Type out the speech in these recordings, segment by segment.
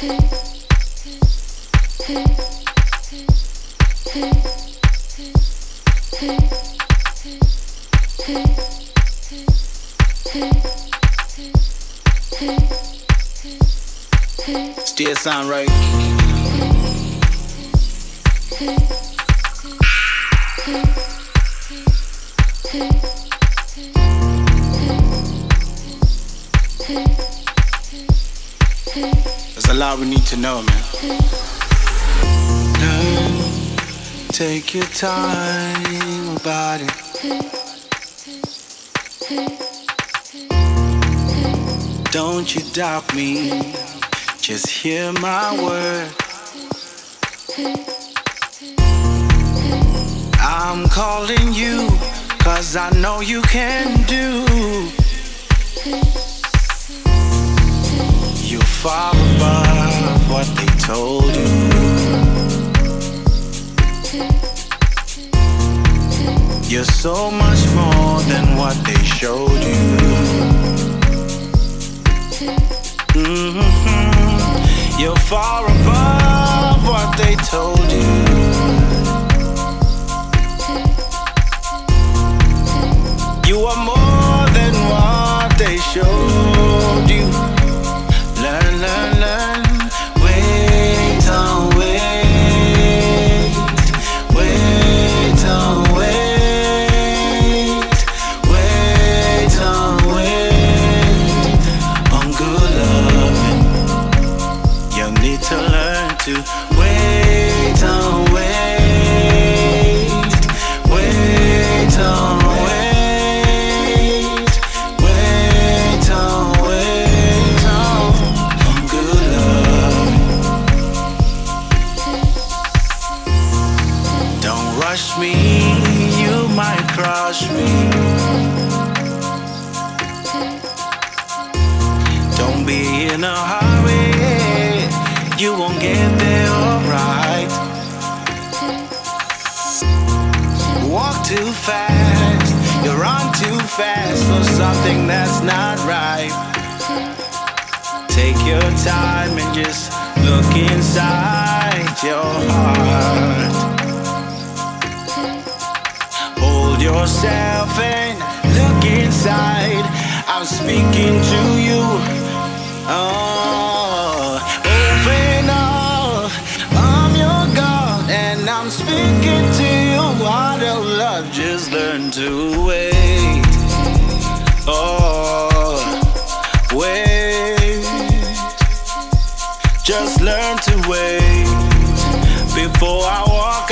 Still sound right. We need to know, man. Take your time about it. Don't you doubt me, just hear my word. I'm calling you, cause I know you can do. Far above what they told you. You're so much more than what they showed you. hmm You're far above what they told. You yourself and look inside. I'm speaking to you. Oh, open up. I'm your God and I'm speaking to you. Out of love, just learn to wait. Oh, wait. Just learn to wait before I walk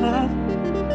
It's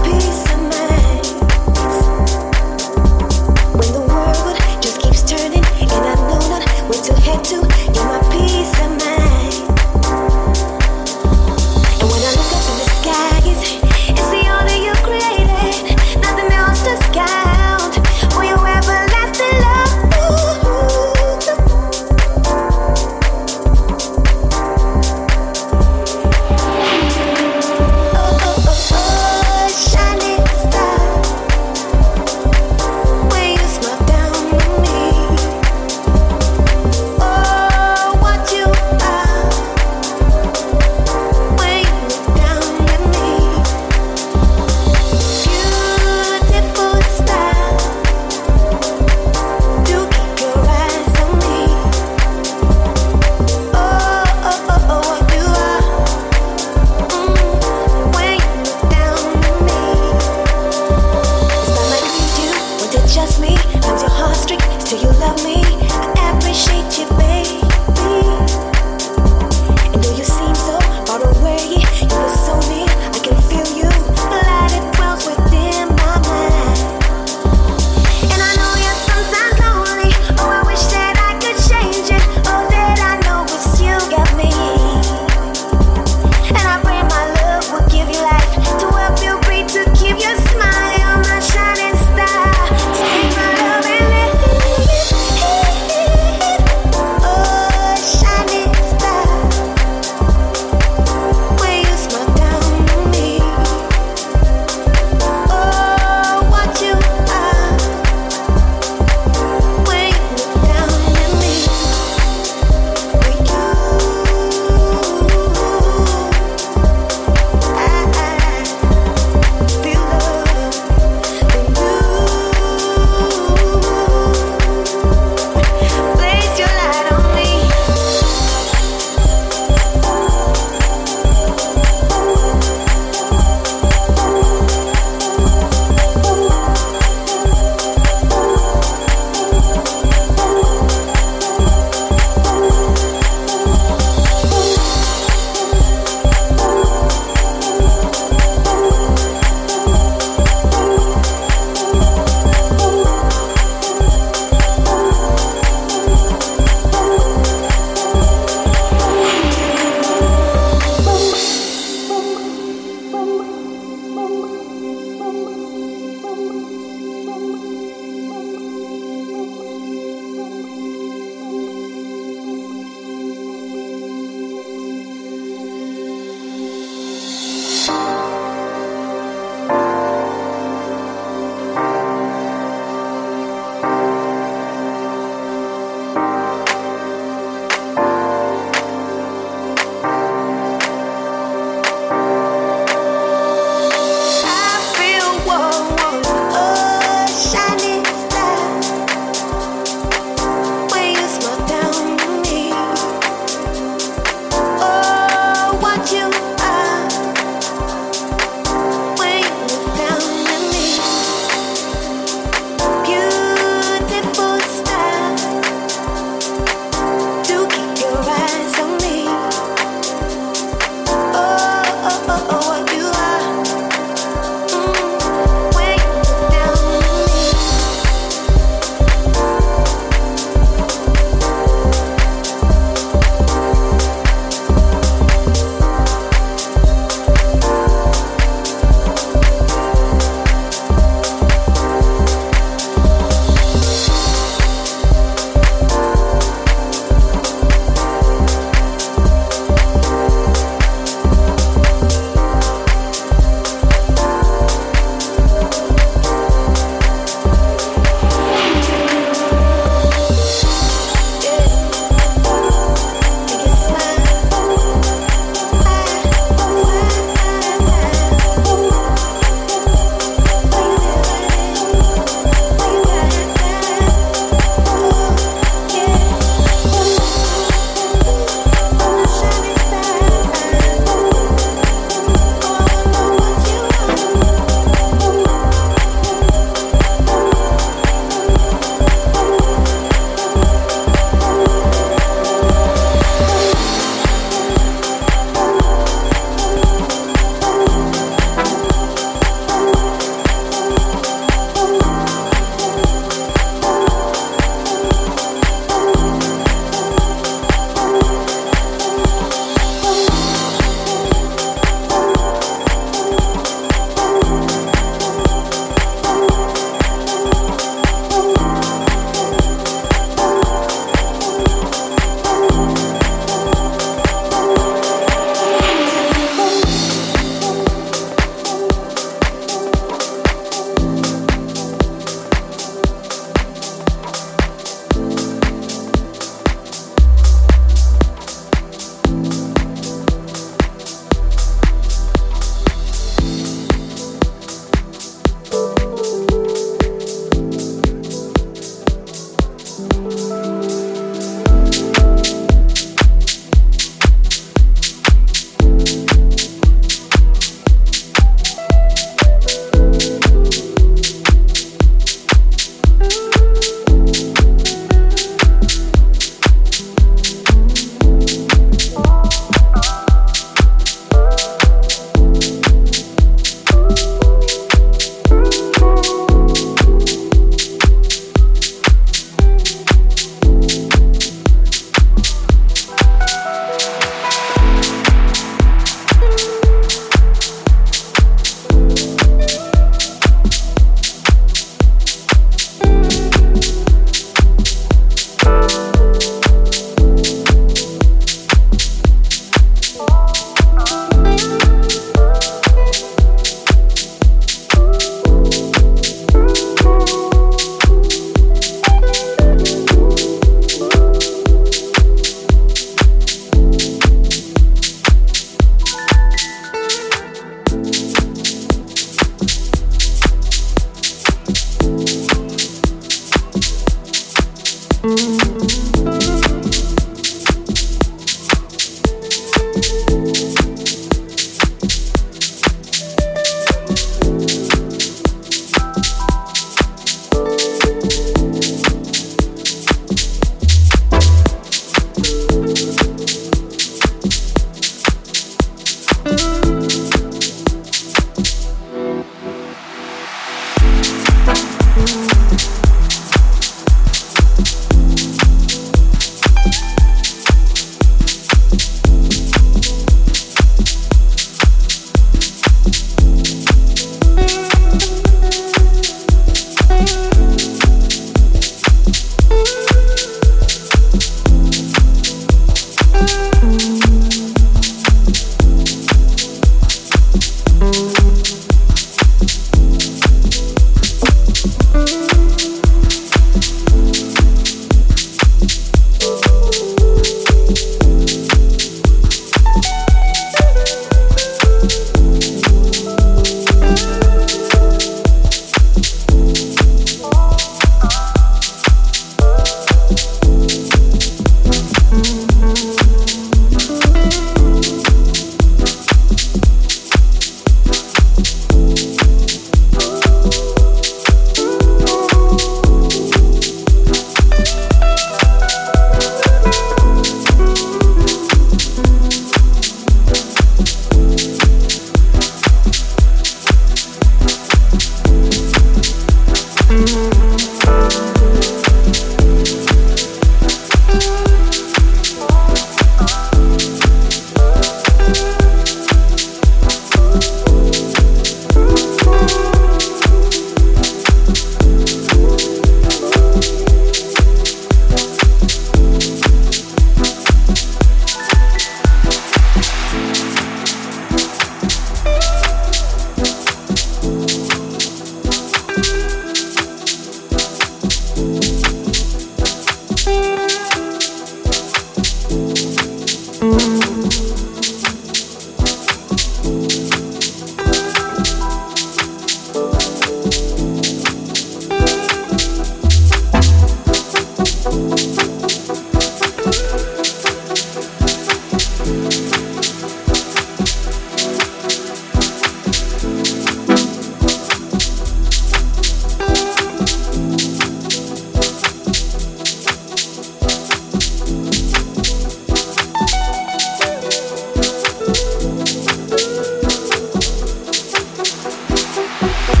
thank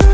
you.